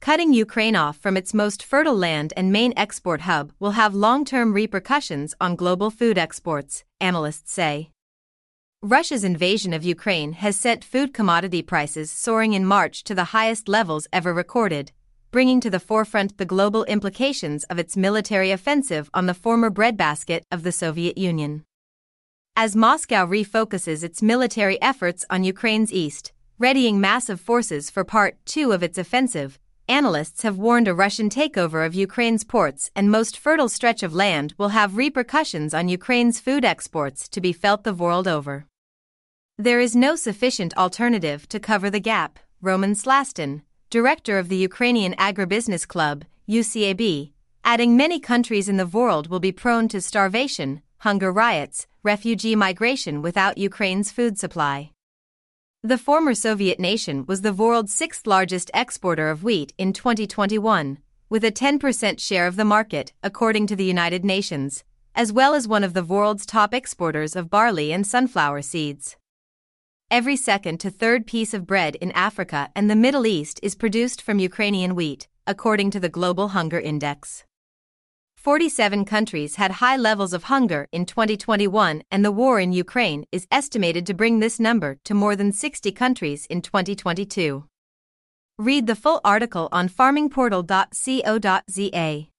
Cutting Ukraine off from its most fertile land and main export hub will have long term repercussions on global food exports, analysts say. Russia's invasion of Ukraine has sent food commodity prices soaring in March to the highest levels ever recorded, bringing to the forefront the global implications of its military offensive on the former breadbasket of the Soviet Union. As Moscow refocuses its military efforts on Ukraine's east, readying massive forces for Part 2 of its offensive, analysts have warned a Russian takeover of Ukraine's ports and most fertile stretch of land will have repercussions on Ukraine's food exports to be felt the world over. There is no sufficient alternative to cover the gap, Roman Slastion, director of the Ukrainian Agribusiness Club, UCAB, adding many countries in the world will be prone to starvation, hunger riots, refugee migration without Ukraine's food supply. The former Soviet nation was the world's sixth largest exporter of wheat in 2021, with a 10% share of the market, according to the United Nations, as well as one of the world's top exporters of barley and sunflower seeds. Every second to third piece of bread in Africa and the Middle East is produced from Ukrainian wheat, according to the Global Hunger Index. 47 countries had high levels of hunger in 2021, and the war in Ukraine is estimated to bring this number to more than 60 countries in 2022. Read the full article on farmingportal.co.za.